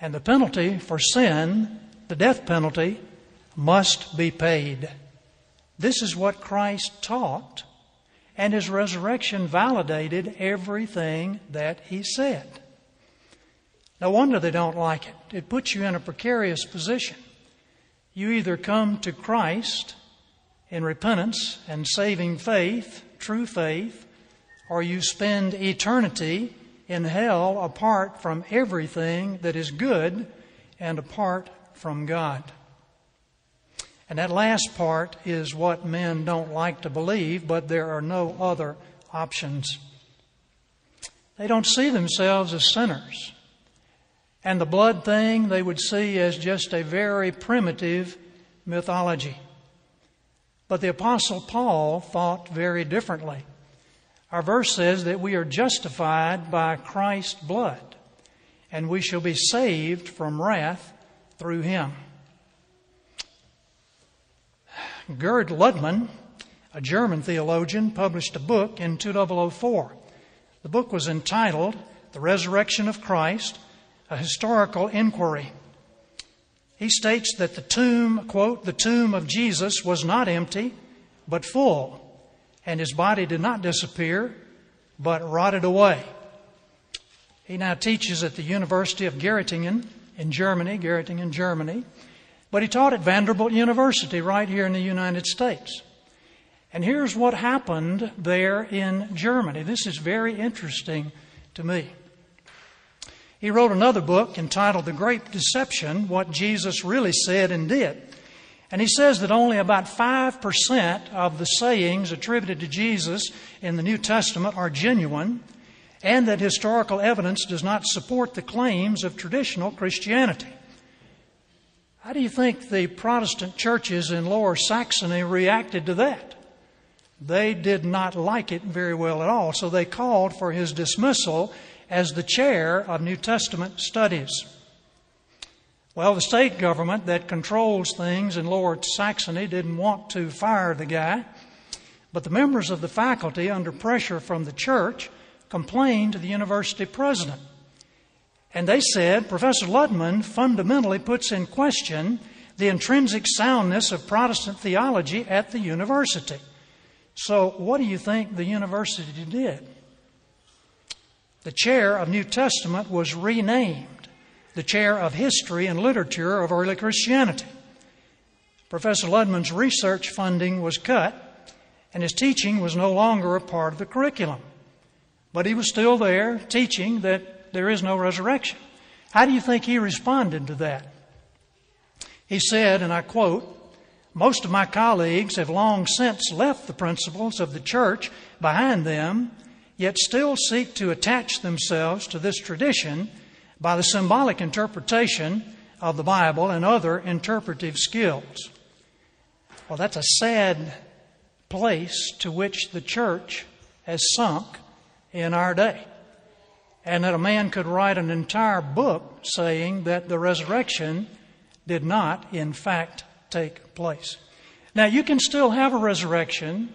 And the penalty for sin, the death penalty, must be paid. This is what Christ taught, and his resurrection validated everything that he said. No wonder they don't like it. It puts you in a precarious position. You either come to Christ in repentance and saving faith, true faith, or you spend eternity in hell apart from everything that is good and apart from God. And that last part is what men don't like to believe, but there are no other options. They don't see themselves as sinners. And the blood thing they would see as just a very primitive mythology. But the Apostle Paul thought very differently. Our verse says that we are justified by Christ's blood, and we shall be saved from wrath through him. Gerd Ludemann, a German theologian, published a book in 2004. The book was entitled The Resurrection of Christ, a Historical Inquiry. He states that the tomb, quote, the tomb of Jesus was not empty, but full, and his body did not disappear, but rotted away. He now teaches at the University of Göttingen in Germany, Göttingen, Germany, but he taught at Vanderbilt University right here in the United States. And here's what happened there in Germany. This is very interesting to me. He wrote another book entitled The Great Deception What Jesus Really Said and Did. And he says that only about 5% of the sayings attributed to Jesus in the New Testament are genuine, and that historical evidence does not support the claims of traditional Christianity. How do you think the Protestant churches in Lower Saxony reacted to that? They did not like it very well at all, so they called for his dismissal as the chair of New Testament studies. Well, the state government that controls things in Lower Saxony didn't want to fire the guy, but the members of the faculty, under pressure from the church, complained to the university president. And they said Professor Ludemann fundamentally puts in question the intrinsic soundness of Protestant theology at the university. So, what do you think the university did? The chair of New Testament was renamed the chair of history and literature of early Christianity. Professor Ludemann's research funding was cut, and his teaching was no longer a part of the curriculum. But he was still there teaching that there is no resurrection. How do you think he responded to that? He said, and I quote, most of my colleagues have long since left the principles of the church behind them, yet still seek to attach themselves to this tradition by the symbolic interpretation of the Bible and other interpretive skills. Well, that's a sad place to which the church has sunk in our day. And that a man could write an entire book saying that the resurrection did not, in fact, take place. Now, you can still have a resurrection,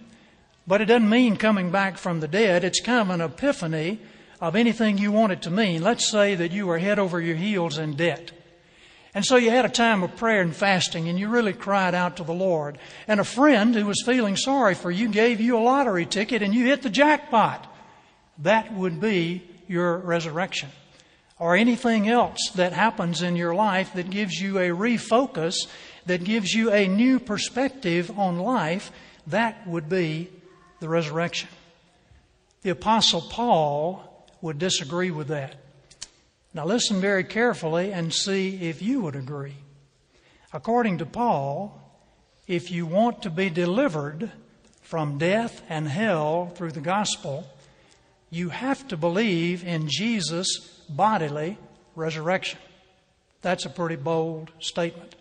but it doesn't mean coming back from the dead. It's kind of an epiphany of anything you want it to mean. Let's say that you were head over your heels in debt. And so you had a time of prayer and fasting and you really cried out to the Lord. And a friend who was feeling sorry for you gave you a lottery ticket and you hit the jackpot. That would be your resurrection. Or anything else that happens in your life that gives you a refocus, that gives you a new perspective on life, that would be the resurrection. The Apostle Paul would disagree with that. Now, listen very carefully and see if you would agree. According to Paul, if you want to be delivered from death and hell through the gospel, you have to believe in Jesus' bodily resurrection. That's a pretty bold statement.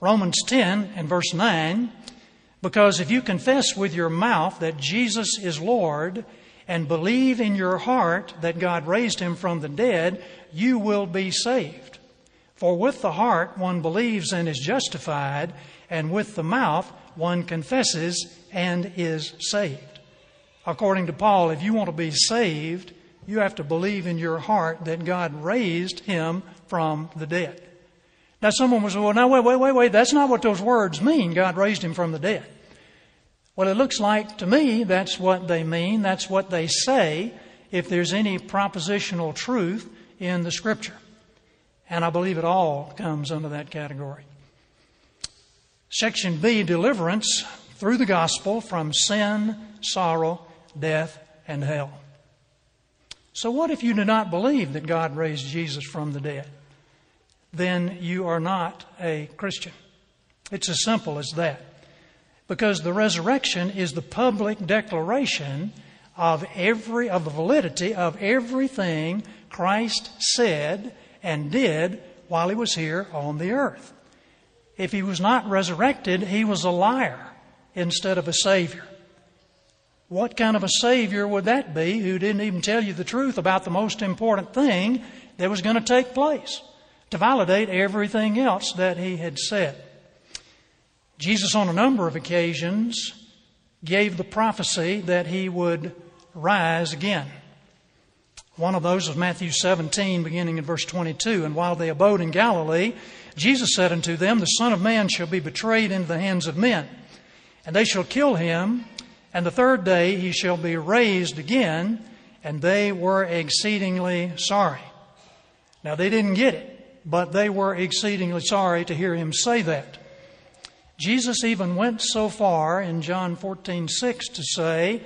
Romans 10 and verse 9 because if you confess with your mouth that Jesus is Lord and believe in your heart that God raised him from the dead, you will be saved. For with the heart one believes and is justified, and with the mouth one confesses and is saved. According to Paul, if you want to be saved, You have to believe in your heart that God raised him from the dead. Now someone was, well, now wait, wait, wait, wait, that's not what those words mean, God raised him from the dead. Well, it looks like to me that's what they mean, that's what they say, if there's any propositional truth in the scripture. And I believe it all comes under that category. Section B, deliverance through the gospel from sin, sorrow, death, and hell. So, what if you do not believe that God raised Jesus from the dead? Then you are not a Christian. It's as simple as that. Because the resurrection is the public declaration of every of the validity of everything Christ said and did while he was here on the earth. If he was not resurrected, he was a liar instead of a Savior. What kind of a Savior would that be who didn't even tell you the truth about the most important thing that was going to take place to validate everything else that he had said? Jesus, on a number of occasions, gave the prophecy that he would rise again. One of those was Matthew 17, beginning in verse 22. And while they abode in Galilee, Jesus said unto them, The Son of Man shall be betrayed into the hands of men, and they shall kill him, and the third day he shall be raised again. And they were exceedingly sorry. Now they didn't get it, but they were exceedingly sorry to hear him say that. Jesus even went so far in John 14, 6 to say,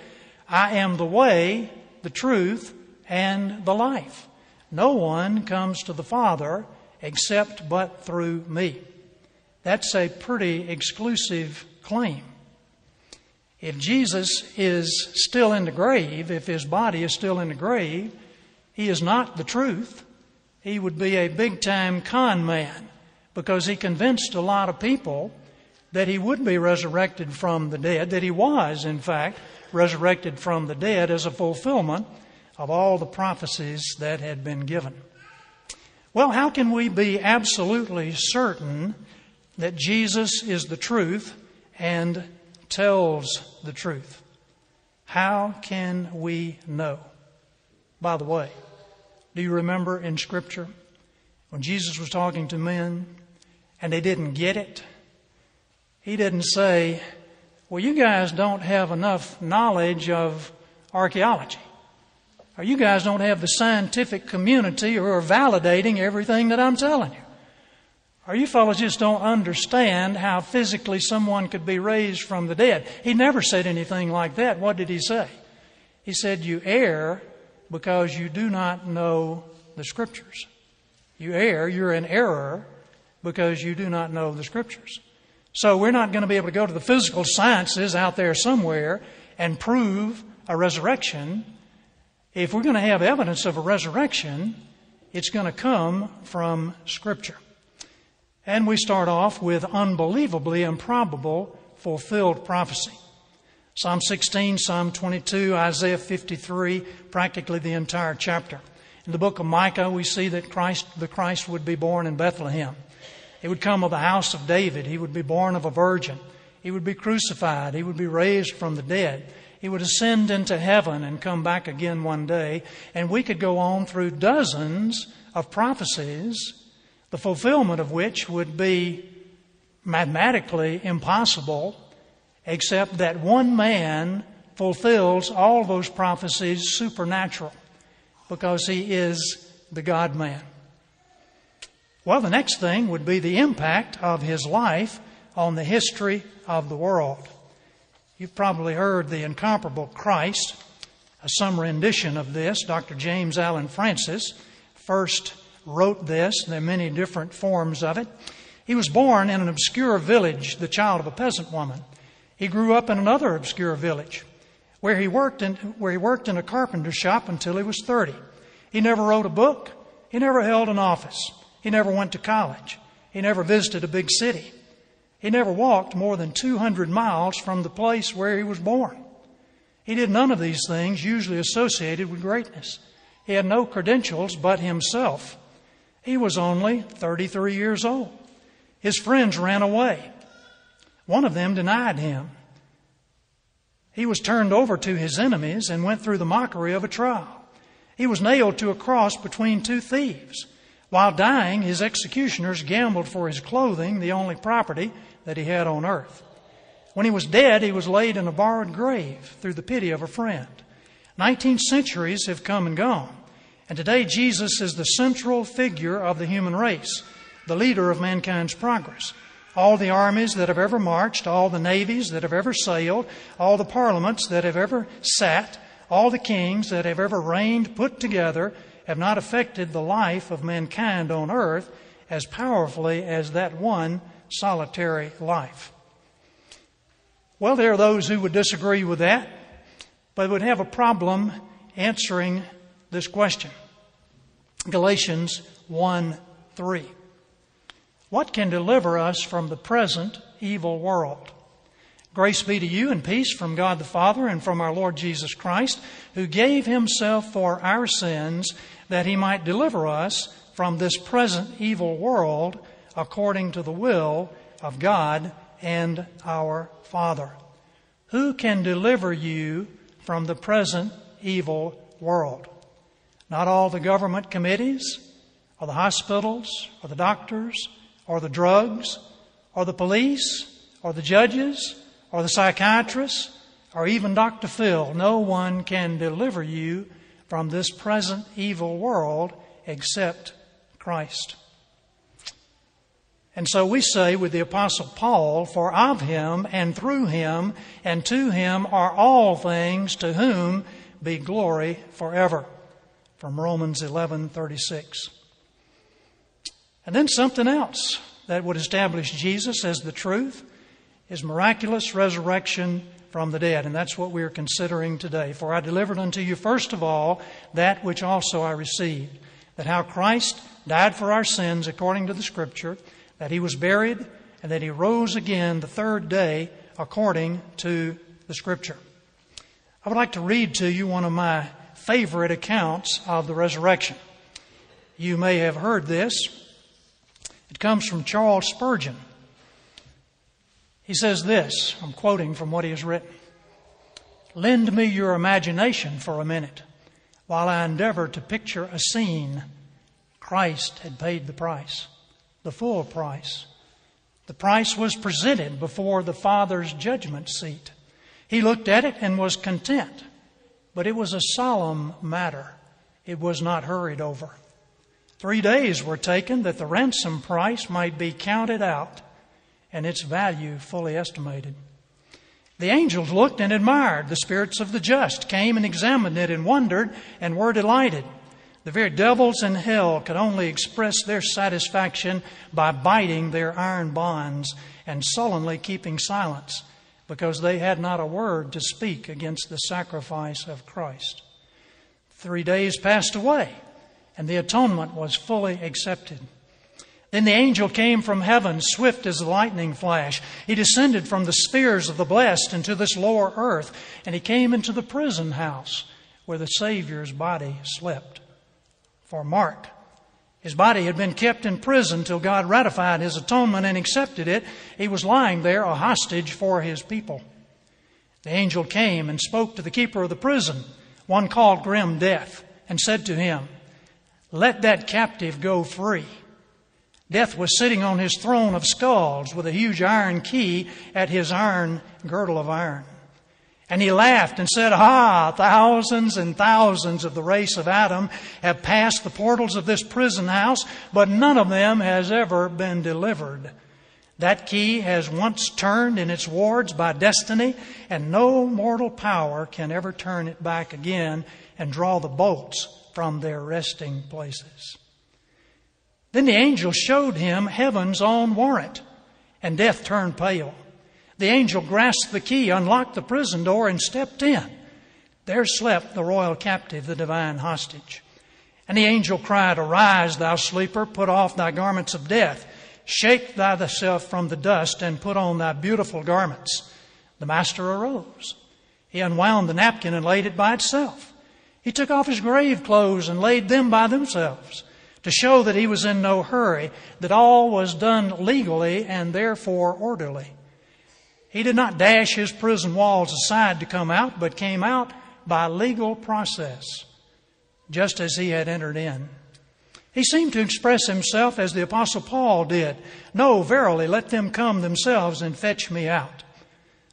I am the way, the truth, and the life. No one comes to the Father except but through me. That's a pretty exclusive claim. If Jesus is still in the grave, if his body is still in the grave, he is not the truth. He would be a big time con man because he convinced a lot of people that he would be resurrected from the dead, that he was, in fact, resurrected from the dead as a fulfillment of all the prophecies that had been given. Well, how can we be absolutely certain that Jesus is the truth and tells the truth? How can we know? By the way, do you remember in Scripture when Jesus was talking to men and they didn't get it? He didn't say, Well, you guys don't have enough knowledge of archaeology or you guys don't have the scientific community who are validating everything that I'm telling you. Or you fellows just don't understand how physically someone could be raised from the dead. He never said anything like that. What did he say? He said, You err because you do not know the Scriptures. You err, you're in error because you do not know the Scriptures. So we're not going to be able to go to the physical sciences out there somewhere and prove a resurrection if we're going to have evidence of a resurrection, it's going to come from Scripture. And we start off with unbelievably improbable fulfilled prophecy. Psalm 16, Psalm 22, Isaiah 53, practically the entire chapter. In the book of Micah, we see that Christ, the Christ would be born in Bethlehem. He would come of the house of David. He would be born of a virgin. He would be crucified. He would be raised from the dead. He would ascend into heaven and come back again one day. And we could go on through dozens of prophecies, the fulfillment of which would be mathematically impossible, except that one man fulfills all those prophecies supernatural because he is the God man. Well, the next thing would be the impact of his life on the history of the world. You've probably heard the incomparable Christ, a some rendition of this. Dr. James Allen Francis first wrote this. There are many different forms of it. He was born in an obscure village, the child of a peasant woman. He grew up in another obscure village where he worked in, where he worked in a carpenter shop until he was 30. He never wrote a book. He never held an office. He never went to college. He never visited a big city. He never walked more than 200 miles from the place where he was born. He did none of these things usually associated with greatness. He had no credentials but himself. He was only 33 years old. His friends ran away. One of them denied him. He was turned over to his enemies and went through the mockery of a trial. He was nailed to a cross between two thieves. While dying, his executioners gambled for his clothing, the only property that he had on earth. When he was dead, he was laid in a borrowed grave through the pity of a friend. Nineteen centuries have come and gone, and today Jesus is the central figure of the human race, the leader of mankind's progress. All the armies that have ever marched, all the navies that have ever sailed, all the parliaments that have ever sat, all the kings that have ever reigned put together have not affected the life of mankind on earth as powerfully as that one solitary life. Well, there are those who would disagree with that, but would have a problem answering this question. Galatians 1 3. What can deliver us from the present evil world? Grace be to you and peace from God the Father and from our Lord Jesus Christ, who gave himself for our sins that he might deliver us from this present evil world according to the will of God and our Father. Who can deliver you from the present evil world? Not all the government committees, or the hospitals, or the doctors, or the drugs, or the police, or the judges, or the psychiatrists, or even Dr. Phil. No one can deliver you from this present evil world except Christ. And so we say with the Apostle Paul, For of him and through him and to him are all things, to whom be glory forever. From Romans 11:36. And then something else that would establish Jesus as the truth his miraculous resurrection from the dead. And that's what we are considering today. For I delivered unto you first of all that which also I received, that how Christ died for our sins according to the Scripture, that he was buried, and that he rose again the third day according to the Scripture. I would like to read to you one of my favorite accounts of the resurrection. You may have heard this. It comes from Charles Spurgeon. He says this, I'm quoting from what he has written Lend me your imagination for a minute while I endeavor to picture a scene. Christ had paid the price, the full price. The price was presented before the Father's judgment seat. He looked at it and was content, but it was a solemn matter. It was not hurried over. Three days were taken that the ransom price might be counted out and its value fully estimated. The angels looked and admired. The spirits of the just came and examined it and wondered and were delighted. The very devils in hell could only express their satisfaction by biting their iron bonds and sullenly keeping silence because they had not a word to speak against the sacrifice of Christ. Three days passed away and the atonement was fully accepted. Then the angel came from heaven, swift as a lightning flash. He descended from the spheres of the blessed into this lower earth, and he came into the prison house where the Savior's body slept. For Mark, his body had been kept in prison till God ratified his atonement and accepted it. He was lying there, a hostage for his people. The angel came and spoke to the keeper of the prison, one called Grim Death, and said to him, Let that captive go free. Death was sitting on his throne of skulls with a huge iron key at his iron girdle of iron. And he laughed and said, Ah, thousands and thousands of the race of Adam have passed the portals of this prison house, but none of them has ever been delivered. That key has once turned in its wards by destiny, and no mortal power can ever turn it back again and draw the bolts from their resting places. Then the angel showed him heaven's own warrant, and death turned pale. The angel grasped the key, unlocked the prison door, and stepped in. There slept the royal captive, the divine hostage. And the angel cried, Arise, thou sleeper, put off thy garments of death. Shake thyself from the dust and put on thy beautiful garments. The master arose. He unwound the napkin and laid it by itself. He took off his grave clothes and laid them by themselves to show that he was in no hurry, that all was done legally and therefore orderly. He did not dash his prison walls aside to come out, but came out by legal process. just as he had entered in. He seemed to express himself as the Apostle Paul did No, verily, let them come themselves and fetch me out.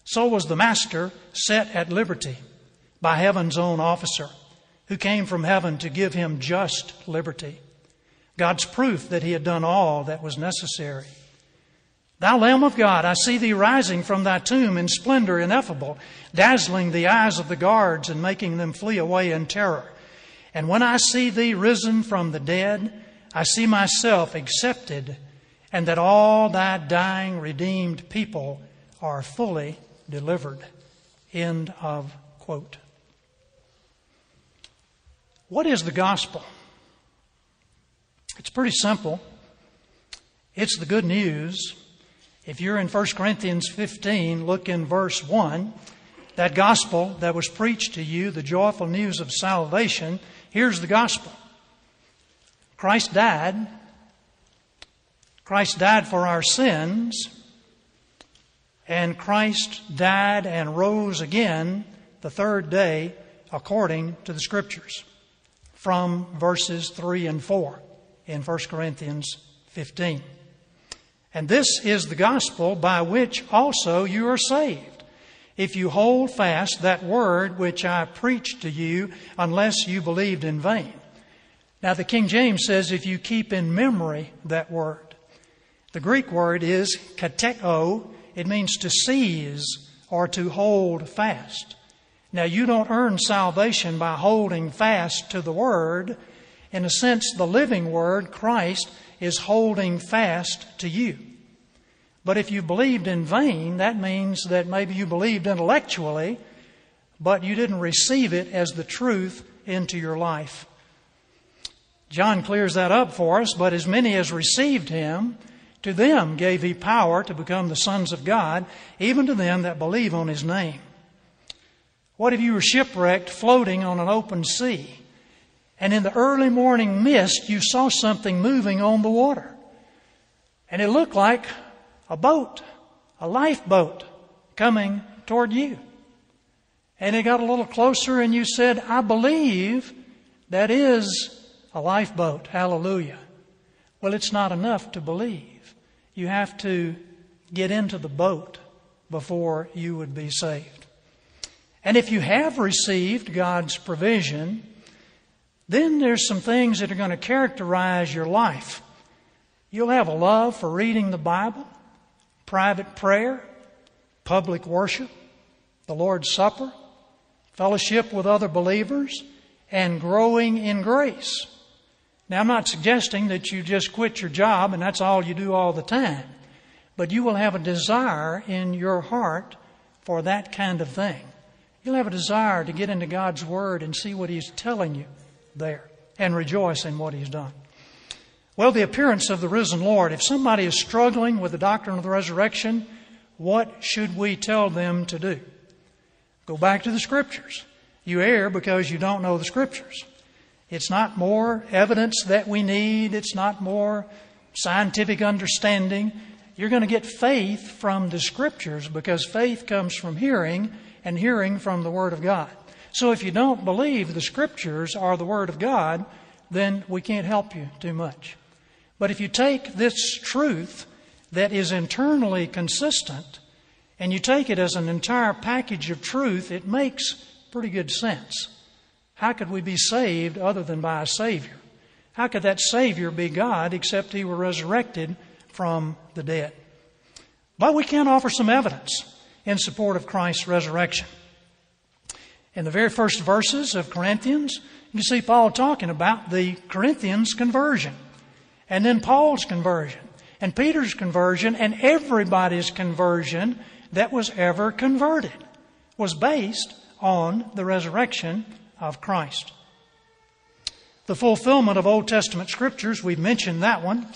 So was the Master set at liberty by heaven's own officer, who came from heaven to give him just liberty. God's proof that he had done all that was necessary. Thou Lamb of God, I see thee rising from thy tomb in splendor ineffable, dazzling the eyes of the guards and making them flee away in terror. And when I see thee risen from the dead, I see myself accepted, and that all thy dying, redeemed people are fully delivered. End of quote. What is the gospel? It's pretty simple. It's the good news if you're in 1 Corinthians 15, look in verse 1. That gospel that was preached to you, the joyful news of salvation, here's the gospel. Christ died. Christ died for our sins. And Christ died and rose again the third day according to the Scriptures from verses 3 and 4 in 1 Corinthians 15. And this is the gospel by which also you are saved. If you hold fast that word which I preached to you, unless you believed in vain. Now, the King James says, if you keep in memory that word. The Greek word is kateo. It means to seize or to hold fast. Now, you don't earn salvation by holding fast to the word. In a sense, the living word, Christ, is holding fast to you. But if you believed in vain, that means that maybe you believed intellectually, but you didn't receive it as the truth into your life. John clears that up for us, but as many as received him, to them gave he power to become the sons of God, even to them that believe on his name. What if you were shipwrecked floating on an open sea? And in the early morning mist, you saw something moving on the water. And it looked like a boat, a lifeboat coming toward you. And it got a little closer and you said, I believe that is a lifeboat. Hallelujah. Well, it's not enough to believe. You have to get into the boat before you would be saved. And if you have received God's provision, then there's some things that are going to characterize your life. You'll have a love for reading the Bible, private prayer, public worship, the Lord's Supper, fellowship with other believers, and growing in grace. Now, I'm not suggesting that you just quit your job and that's all you do all the time, but you will have a desire in your heart for that kind of thing. You'll have a desire to get into God's Word and see what He's telling you there and rejoice in what He's done. Well, the appearance of the risen Lord. If somebody is struggling with the doctrine of the resurrection, what should we tell them to do? Go back to the Scriptures. You err because you don't know the Scriptures. It's not more evidence that we need, it's not more scientific understanding. You're going to get faith from the Scriptures because faith comes from hearing and hearing from the Word of God. So if you don't believe the Scriptures are the Word of God, then we can't help you too much. But if you take this truth that is internally consistent and you take it as an entire package of truth, it makes pretty good sense. How could we be saved other than by a Savior? How could that Savior be God except He were resurrected from the dead? But we can offer some evidence in support of Christ's resurrection. In the very first verses of Corinthians, you see Paul talking about the Corinthians' conversion, and then Paul's conversion, and Peter's conversion, and everybody's conversion that was ever converted was based on the resurrection of Christ. The fulfillment of Old Testament scriptures, we've mentioned that one.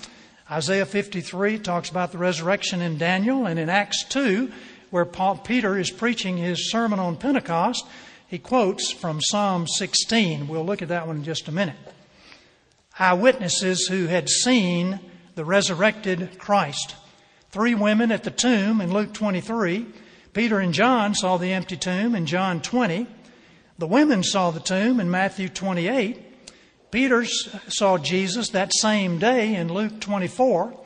Isaiah 53 talks about the resurrection in Daniel, and in Acts 2, where Paul, Peter is preaching his sermon on Pentecost, he quotes from Psalm 16. We'll look at that one in just a minute. Eyewitnesses who had seen the resurrected Christ. Three women at the tomb in Luke 23. Peter and John saw the empty tomb in John 20. The women saw the tomb in Matthew 28. Peter saw Jesus that same day in Luke 24.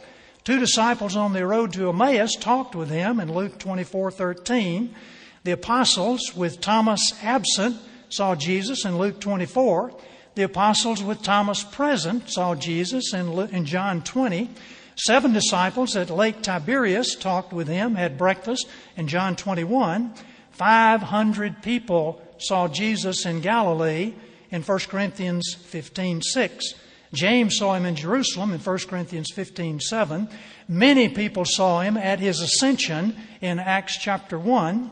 Two disciples on the road to Emmaus talked with him in Luke 24:13. The apostles with Thomas absent saw Jesus in Luke 24. The apostles with Thomas present saw Jesus in, in John 20. Seven disciples at Lake Tiberias talked with him, had breakfast in John 21. 500 people saw Jesus in Galilee in 1 Corinthians 15:6. James saw him in Jerusalem in 1 Corinthians 15:7. Many people saw him at his ascension in Acts chapter 1.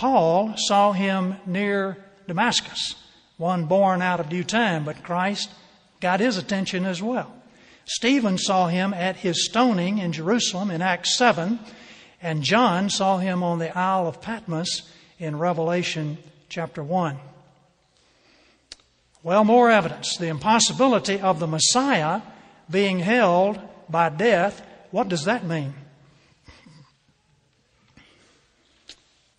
Paul saw him near Damascus, one born out of due time, but Christ got his attention as well. Stephen saw him at his stoning in Jerusalem in Acts 7, and John saw him on the Isle of Patmos in Revelation chapter 1. Well, more evidence. The impossibility of the Messiah being held by death. What does that mean?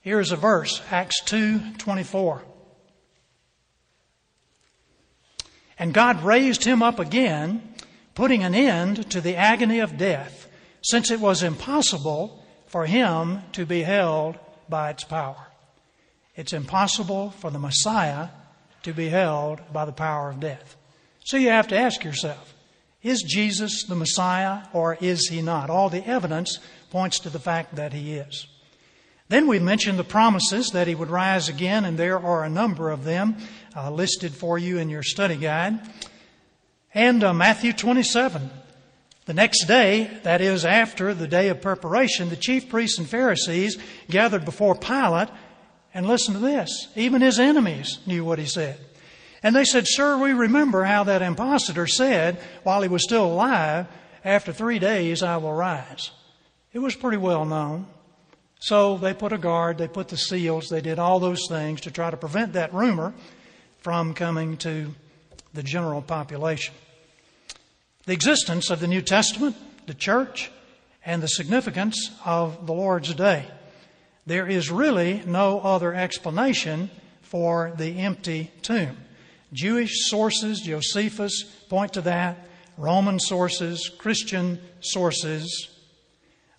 Here's a verse, Acts 2:24. And God raised him up again, putting an end to the agony of death, since it was impossible for him to be held by its power. It's impossible for the Messiah to be held by the power of death. So you have to ask yourself, is Jesus the Messiah or is he not? All the evidence points to the fact that he is. Then we mentioned the promises that he would rise again, and there are a number of them uh, listed for you in your study guide. And uh, Matthew 27. The next day, that is after the day of preparation, the chief priests and Pharisees gathered before Pilate and listen to this. Even his enemies knew what he said. And they said, Sir, we remember how that impostor said while he was still alive, after three days I will rise. It was pretty well known. So they put a guard, they put the seals, they did all those things to try to prevent that rumor from coming to the general population. The existence of the New Testament, the church, and the significance of the Lord's Day. There is really no other explanation for the empty tomb. Jewish sources, Josephus, point to that. Roman sources, Christian sources.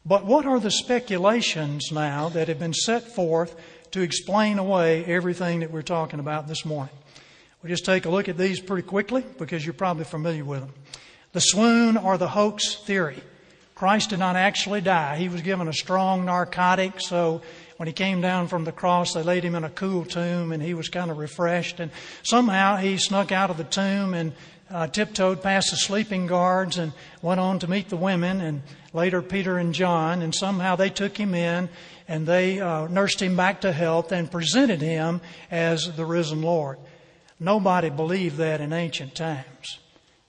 But what are the speculations now that have been set forth to explain away everything that we're talking about this morning? We'll just take a look at these pretty quickly because you're probably familiar with them. The swoon or the hoax theory. Christ did not actually die. He was given a strong narcotic, so when he came down from the cross, they laid him in a cool tomb and he was kind of refreshed. And somehow he snuck out of the tomb and uh, tiptoed past the sleeping guards and went on to meet the women and later Peter and John. And somehow they took him in and they uh, nursed him back to health and presented him as the risen Lord. Nobody believed that in ancient times.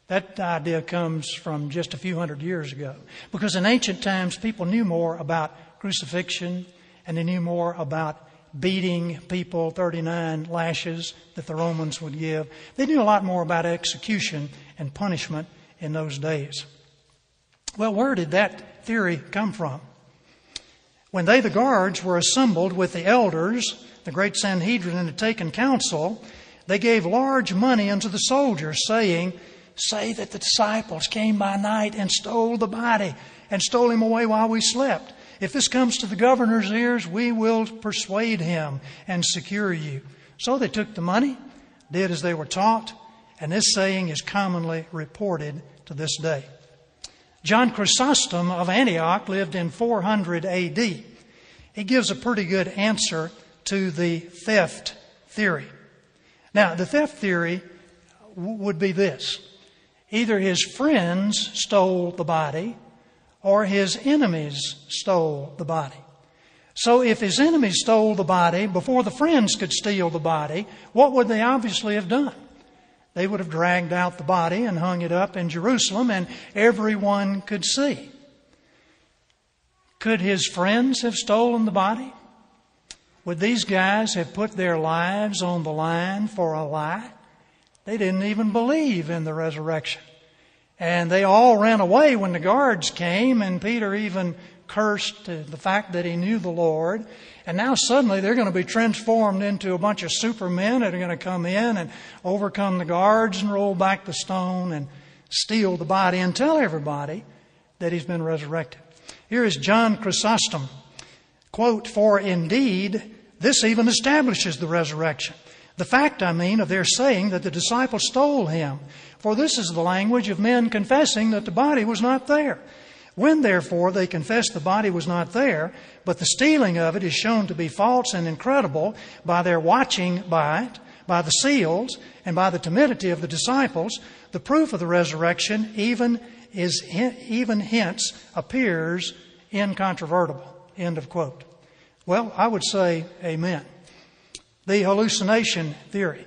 That idea comes from just a few hundred years ago. Because in ancient times, people knew more about crucifixion and they knew more about beating people, 39 lashes that the Romans would give. They knew a lot more about execution and punishment in those days. Well, where did that theory come from? When they, the guards, were assembled with the elders, the great Sanhedrin and had taken counsel, they gave large money unto the soldiers, saying, Say that the disciples came by night and stole the body and stole him away while we slept. If this comes to the governor's ears, we will persuade him and secure you. So they took the money, did as they were taught, and this saying is commonly reported to this day. John Chrysostom of Antioch lived in 400 AD. He gives a pretty good answer to the theft theory. Now, the theft theory would be this either his friends stole the body or his enemies stole the body. So if his enemies stole the body before the friends could steal the body, what would they obviously have done? They would have dragged out the body and hung it up in Jerusalem and everyone could see. Could his friends have stolen the body? Would these guys have put their lives on the line for a lie? They didn't even believe in the resurrection. And they all ran away when the guards came, and Peter even cursed the fact that he knew the Lord. And now suddenly they're going to be transformed into a bunch of supermen that are going to come in and overcome the guards and roll back the stone and steal the body and tell everybody that he's been resurrected. Here is John Chrysostom. Quote, For indeed, this even establishes the resurrection. The fact, I mean, of their saying that the disciples stole him. For this is the language of men confessing that the body was not there. When therefore they confess the body was not there, but the stealing of it is shown to be false and incredible by their watching by it, by the seals, and by the timidity of the disciples, the proof of the resurrection even is even hence appears incontrovertible. End of quote. Well, I would say amen. The hallucination theory.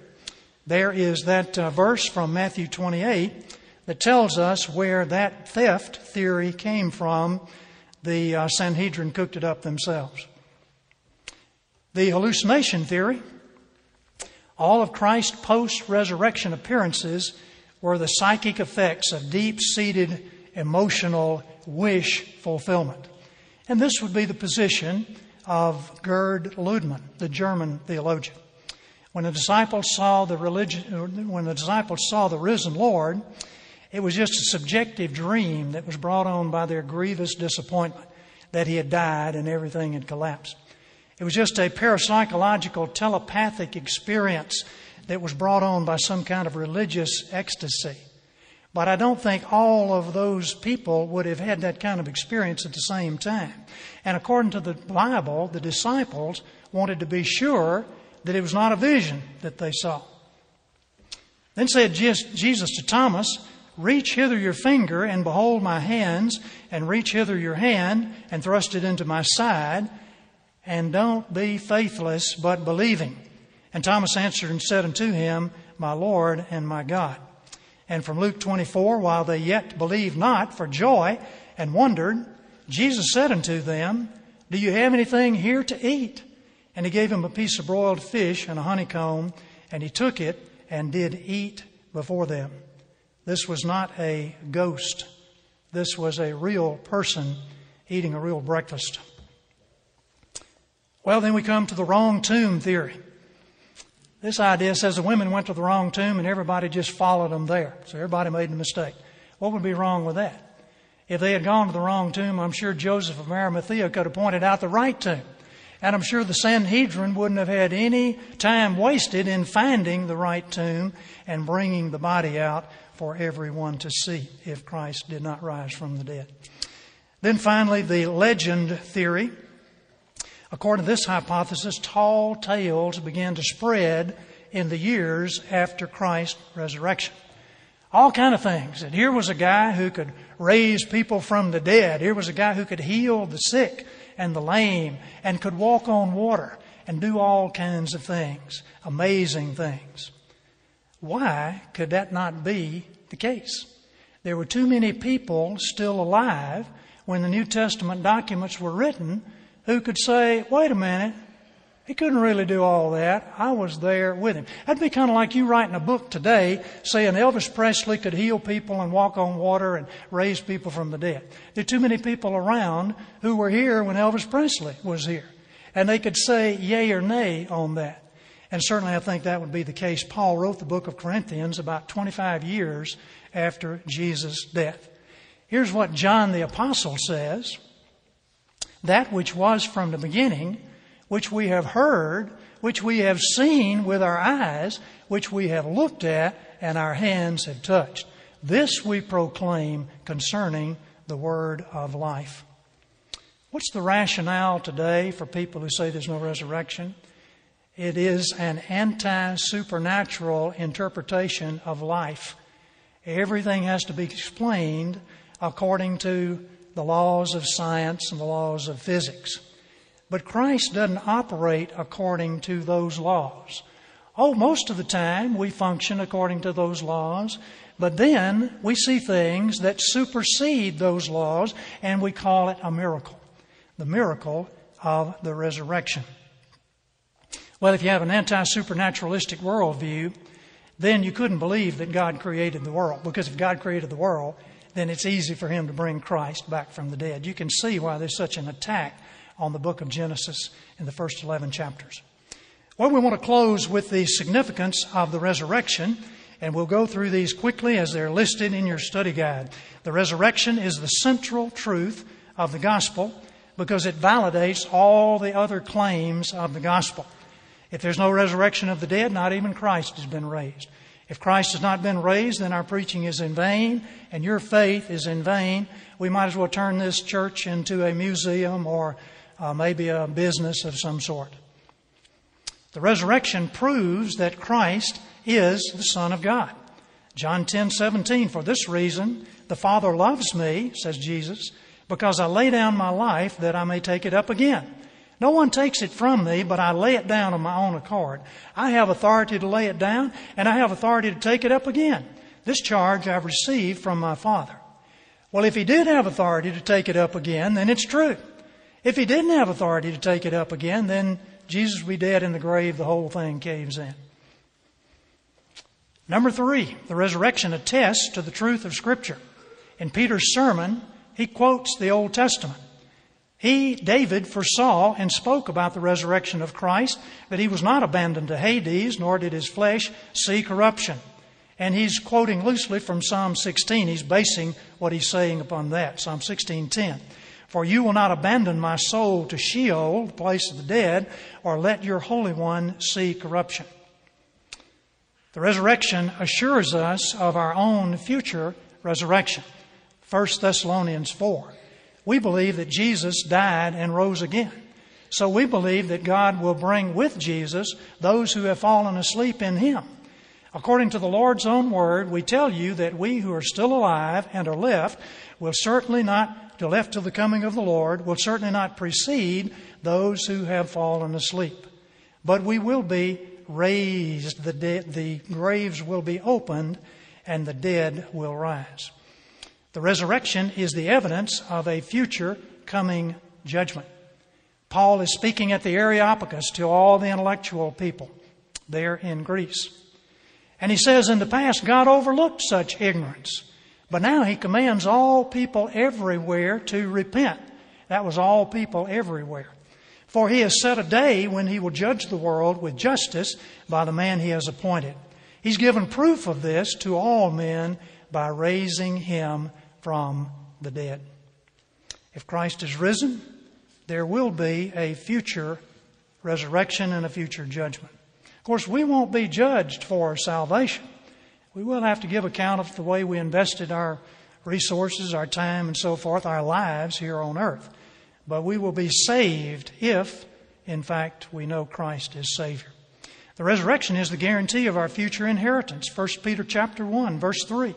There is that uh, verse from Matthew 28 that tells us where that theft theory came from. The uh, Sanhedrin cooked it up themselves. The hallucination theory. All of Christ's post resurrection appearances were the psychic effects of deep seated emotional wish fulfillment. And this would be the position of Gerd Ludemann, the German theologian. When the disciples saw the religion, when the disciples saw the risen Lord, it was just a subjective dream that was brought on by their grievous disappointment that he had died and everything had collapsed. It was just a parapsychological telepathic experience that was brought on by some kind of religious ecstasy. But I don't think all of those people would have had that kind of experience at the same time. And according to the Bible, the disciples wanted to be sure that it was not a vision that they saw. Then said Jesus to Thomas, Reach hither your finger and behold my hands, and reach hither your hand and thrust it into my side, and don't be faithless but believing. And Thomas answered and said unto him, My Lord and my God. And from Luke 24, while they yet believed not for joy and wondered, Jesus said unto them, Do you have anything here to eat? And he gave him a piece of broiled fish and a honeycomb, and he took it and did eat before them. This was not a ghost. This was a real person eating a real breakfast. Well, then we come to the wrong tomb theory. This idea says the women went to the wrong tomb and everybody just followed them there. So everybody made a mistake. What would be wrong with that? If they had gone to the wrong tomb, I'm sure Joseph of Arimathea could have pointed out the right tomb. And I'm sure the Sanhedrin wouldn't have had any time wasted in finding the right tomb and bringing the body out for everyone to see if Christ did not rise from the dead. Then finally, the legend theory. According to this hypothesis, tall tales began to spread in the years after Christ's resurrection. All kind of things. And here was a guy who could raise people from the dead. Here was a guy who could heal the sick and the lame and could walk on water and do all kinds of things, amazing things. Why could that not be the case? There were too many people still alive when the New Testament documents were written who could say, wait a minute, he couldn't really do all that. I was there with him. That'd be kind of like you writing a book today saying Elvis Presley could heal people and walk on water and raise people from the dead. There are too many people around who were here when Elvis Presley was here. And they could say yay or nay on that. And certainly I think that would be the case. Paul wrote the book of Corinthians about 25 years after Jesus' death. Here's what John the Apostle says that which was from the beginning, which we have heard, which we have seen with our eyes, which we have looked at, and our hands have touched. This we proclaim concerning the word of life. What's the rationale today for people who say there's no resurrection? It is an anti supernatural interpretation of life. Everything has to be explained according to the laws of science and the laws of physics. But Christ doesn't operate according to those laws. Oh, most of the time we function according to those laws, but then we see things that supersede those laws and we call it a miracle. The miracle of the resurrection. Well, if you have an anti supernaturalistic worldview, then you couldn't believe that God created the world. Because if God created the world, then it's easy for him to bring Christ back from the dead. You can see why there's such an attack on the book of Genesis in the first 11 chapters. Well, we want to close with the significance of the resurrection, and we'll go through these quickly as they're listed in your study guide. The resurrection is the central truth of the gospel because it validates all the other claims of the gospel. If there's no resurrection of the dead, not even Christ has been raised. If Christ has not been raised, then our preaching is in vain and your faith is in vain. We might as well turn this church into a museum or uh, maybe a business of some sort. The resurrection proves that Christ is the Son of God. John 10 17, for this reason, the Father loves me, says Jesus, because I lay down my life that I may take it up again. No one takes it from me, but I lay it down on my own accord. I have authority to lay it down, and I have authority to take it up again. This charge I've received from my Father. Well, if he did have authority to take it up again, then it's true. If he didn't have authority to take it up again, then Jesus will be dead in the grave, the whole thing caves in. Number three, the resurrection attests to the truth of Scripture. In Peter's sermon, he quotes the Old Testament. He, David, foresaw and spoke about the resurrection of Christ, that he was not abandoned to Hades, nor did his flesh see corruption. And he's quoting loosely from Psalm 16. He's basing what he's saying upon that. Psalm 16:10. For you will not abandon my soul to Sheol, the place of the dead, or let your Holy One see corruption. The resurrection assures us of our own future resurrection. 1 Thessalonians 4. We believe that Jesus died and rose again. So we believe that God will bring with Jesus those who have fallen asleep in Him. According to the Lord's own word, we tell you that we who are still alive and are left will certainly not to left till the coming of the Lord will certainly not precede those who have fallen asleep. But we will be raised, the, de- the graves will be opened, and the dead will rise. The resurrection is the evidence of a future coming judgment. Paul is speaking at the Areopagus to all the intellectual people there in Greece. And he says, In the past, God overlooked such ignorance. But now he commands all people everywhere to repent. That was all people everywhere. For he has set a day when he will judge the world with justice by the man he has appointed. He's given proof of this to all men by raising him from the dead. If Christ is risen, there will be a future resurrection and a future judgment. Of course, we won't be judged for our salvation. We will have to give account of the way we invested our resources, our time, and so forth, our lives here on earth. But we will be saved if, in fact, we know Christ is Savior. The resurrection is the guarantee of our future inheritance. 1 Peter chapter 1, verse 3.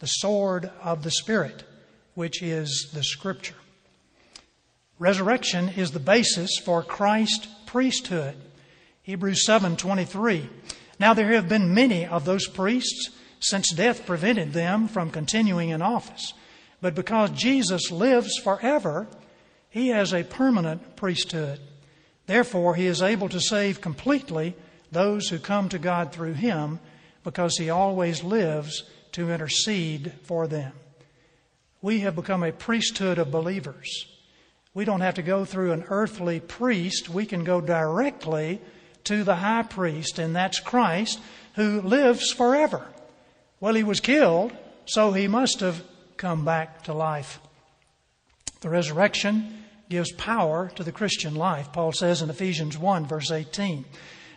the sword of the Spirit, which is the Scripture. Resurrection is the basis for Christ's priesthood. Hebrews 7:23. Now there have been many of those priests since death prevented them from continuing in office. But because Jesus lives forever, he has a permanent priesthood. Therefore, he is able to save completely those who come to God through him because he always lives to intercede for them. We have become a priesthood of believers. We don't have to go through an earthly priest. We can go directly to the high priest, and that's Christ, who lives forever. Well, he was killed, so he must have come back to life. The resurrection gives power to the Christian life. Paul says in Ephesians 1, verse 18,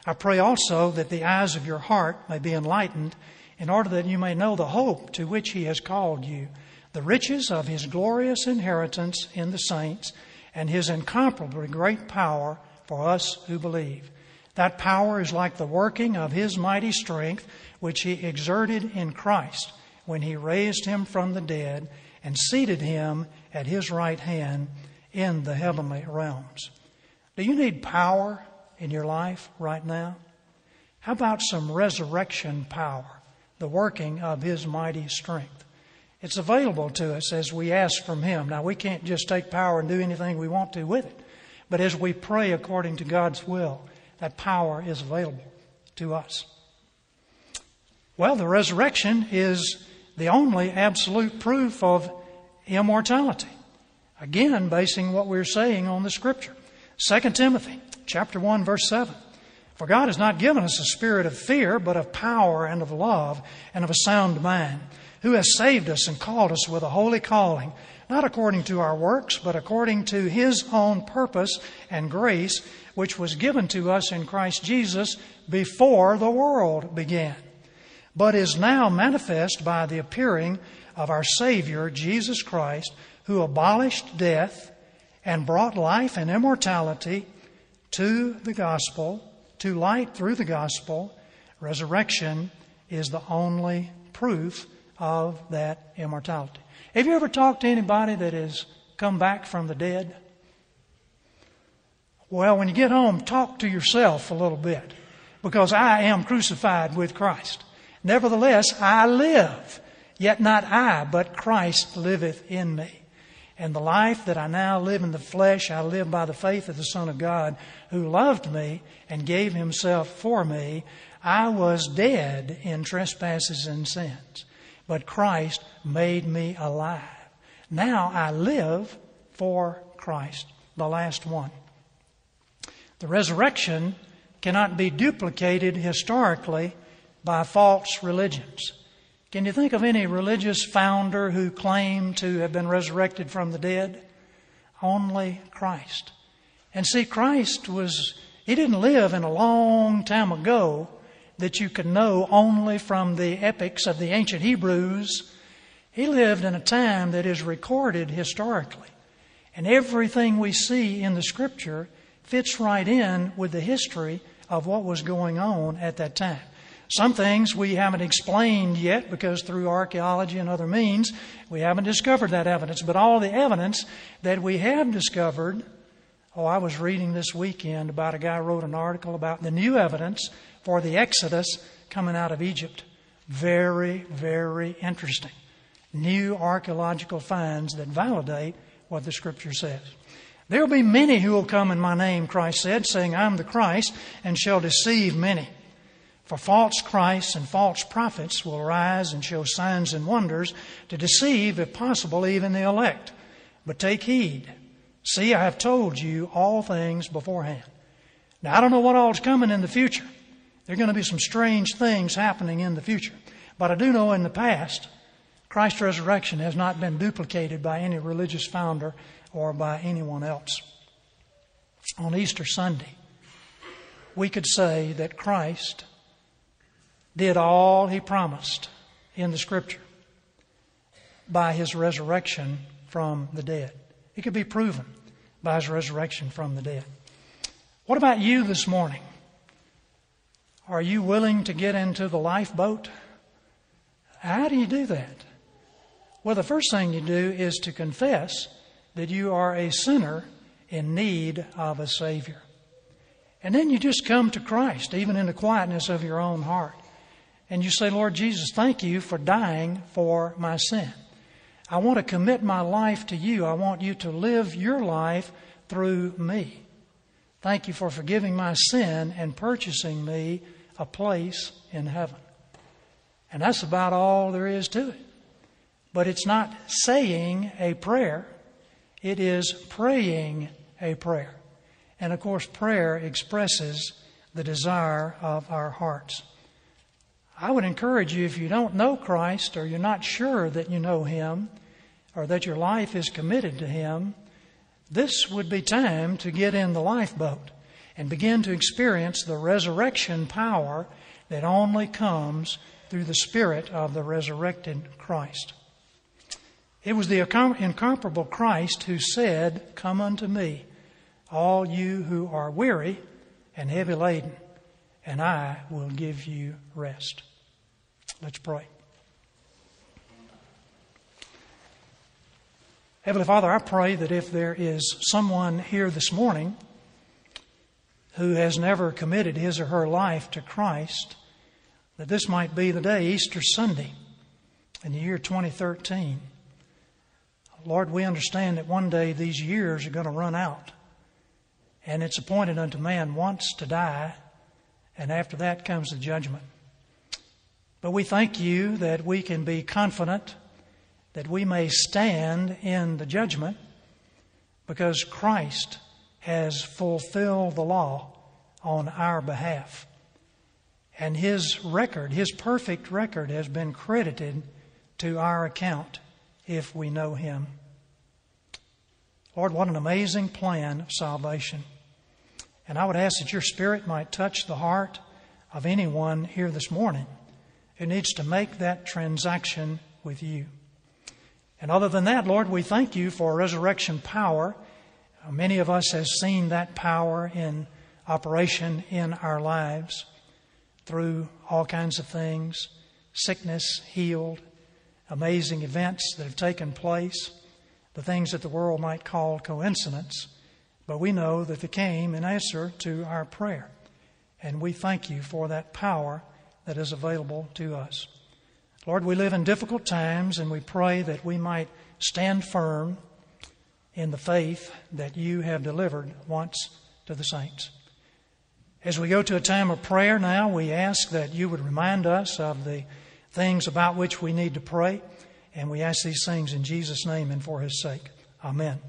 I pray also that the eyes of your heart may be enlightened, in order that you may know the hope to which he has called you, the riches of his glorious inheritance in the saints, and his incomparably great power for us who believe. That power is like the working of His mighty strength, which He exerted in Christ when he raised him from the dead and seated him at his right hand in the heavenly realms. Do you need power in your life right now? How about some resurrection power, the working of his mighty strength? It's available to us as we ask from him. Now, we can't just take power and do anything we want to with it, but as we pray according to God's will, that power is available to us. Well, the resurrection is the only absolute proof of immortality. Again, basing what we're saying on the scripture. 2 Timothy chapter 1 verse 7. For God has not given us a spirit of fear, but of power and of love and of a sound mind, who has saved us and called us with a holy calling, not according to our works, but according to his own purpose and grace, which was given to us in Christ Jesus before the world began, but is now manifest by the appearing of our Savior, Jesus Christ, who abolished death and brought life and immortality to the gospel, to light through the gospel. Resurrection is the only proof of that immortality. Have you ever talked to anybody that has come back from the dead? Well, when you get home, talk to yourself a little bit because I am crucified with Christ. Nevertheless, I live, yet not I, but Christ liveth in me. And the life that I now live in the flesh, I live by the faith of the Son of God who loved me and gave himself for me. I was dead in trespasses and sins, but Christ made me alive. Now I live for Christ, the last one. The resurrection cannot be duplicated historically by false religions. Can you think of any religious founder who claimed to have been resurrected from the dead? Only Christ. And see, Christ was, he didn't live in a long time ago that you could know only from the epics of the ancient Hebrews. He lived in a time that is recorded historically. And everything we see in the scripture fits right in with the history of what was going on at that time. Some things we haven't explained yet because through archaeology and other means we haven't discovered that evidence. But all the evidence that we have discovered, oh, I was reading this weekend about a guy wrote an article about the new evidence for the Exodus coming out of Egypt. Very, very interesting. New archaeological finds that validate what the scripture says. There will be many who will come in my name, Christ said, saying, I am the Christ, and shall deceive many. For false Christs and false prophets will arise and show signs and wonders to deceive, if possible, even the elect. But take heed. See, I have told you all things beforehand. Now, I don't know what all is coming in the future. There are going to be some strange things happening in the future. But I do know in the past, Christ's resurrection has not been duplicated by any religious founder or by anyone else. On Easter Sunday, we could say that Christ did all he promised in the scripture by his resurrection from the dead. It could be proven by his resurrection from the dead. What about you this morning? Are you willing to get into the lifeboat? How do you do that? Well, the first thing you do is to confess that you are a sinner in need of a Savior. And then you just come to Christ, even in the quietness of your own heart and you say, Lord Jesus, thank you for dying for my sin. I want to commit my life to you. I want you to live your life through me. Thank you for forgiving my sin and purchasing me a place in heaven. And that's about all there is to it. But it's not saying a prayer, it is praying a prayer. And of course, prayer expresses the desire of our hearts. I would encourage you if you don't know Christ or you're not sure that you know Him or that your life is committed to Him, this would be time to get in the lifeboat and begin to experience the resurrection power that only comes through the Spirit of the resurrected Christ. It was the incomparable Christ who said, Come unto me, all you who are weary and heavy laden, and I will give you rest. Let's pray. Heavenly Father, I pray that if there is someone here this morning who has never committed his or her life to Christ, that this might be the day, Easter Sunday, in the year 2013. Lord, we understand that one day these years are going to run out, and it's appointed unto man once to die and after that comes the judgment. But we thank you that we can be confident that we may stand in the judgment because Christ has fulfilled the law on our behalf. And his record, his perfect record, has been credited to our account if we know him. Lord, what an amazing plan of salvation. And I would ask that your Spirit might touch the heart of anyone here this morning who needs to make that transaction with you. And other than that, Lord, we thank you for resurrection power. Many of us have seen that power in operation in our lives through all kinds of things sickness healed, amazing events that have taken place, the things that the world might call coincidence. But we know that they came in answer to our prayer. And we thank you for that power that is available to us. Lord, we live in difficult times and we pray that we might stand firm in the faith that you have delivered once to the saints. As we go to a time of prayer now, we ask that you would remind us of the things about which we need to pray. And we ask these things in Jesus' name and for his sake. Amen.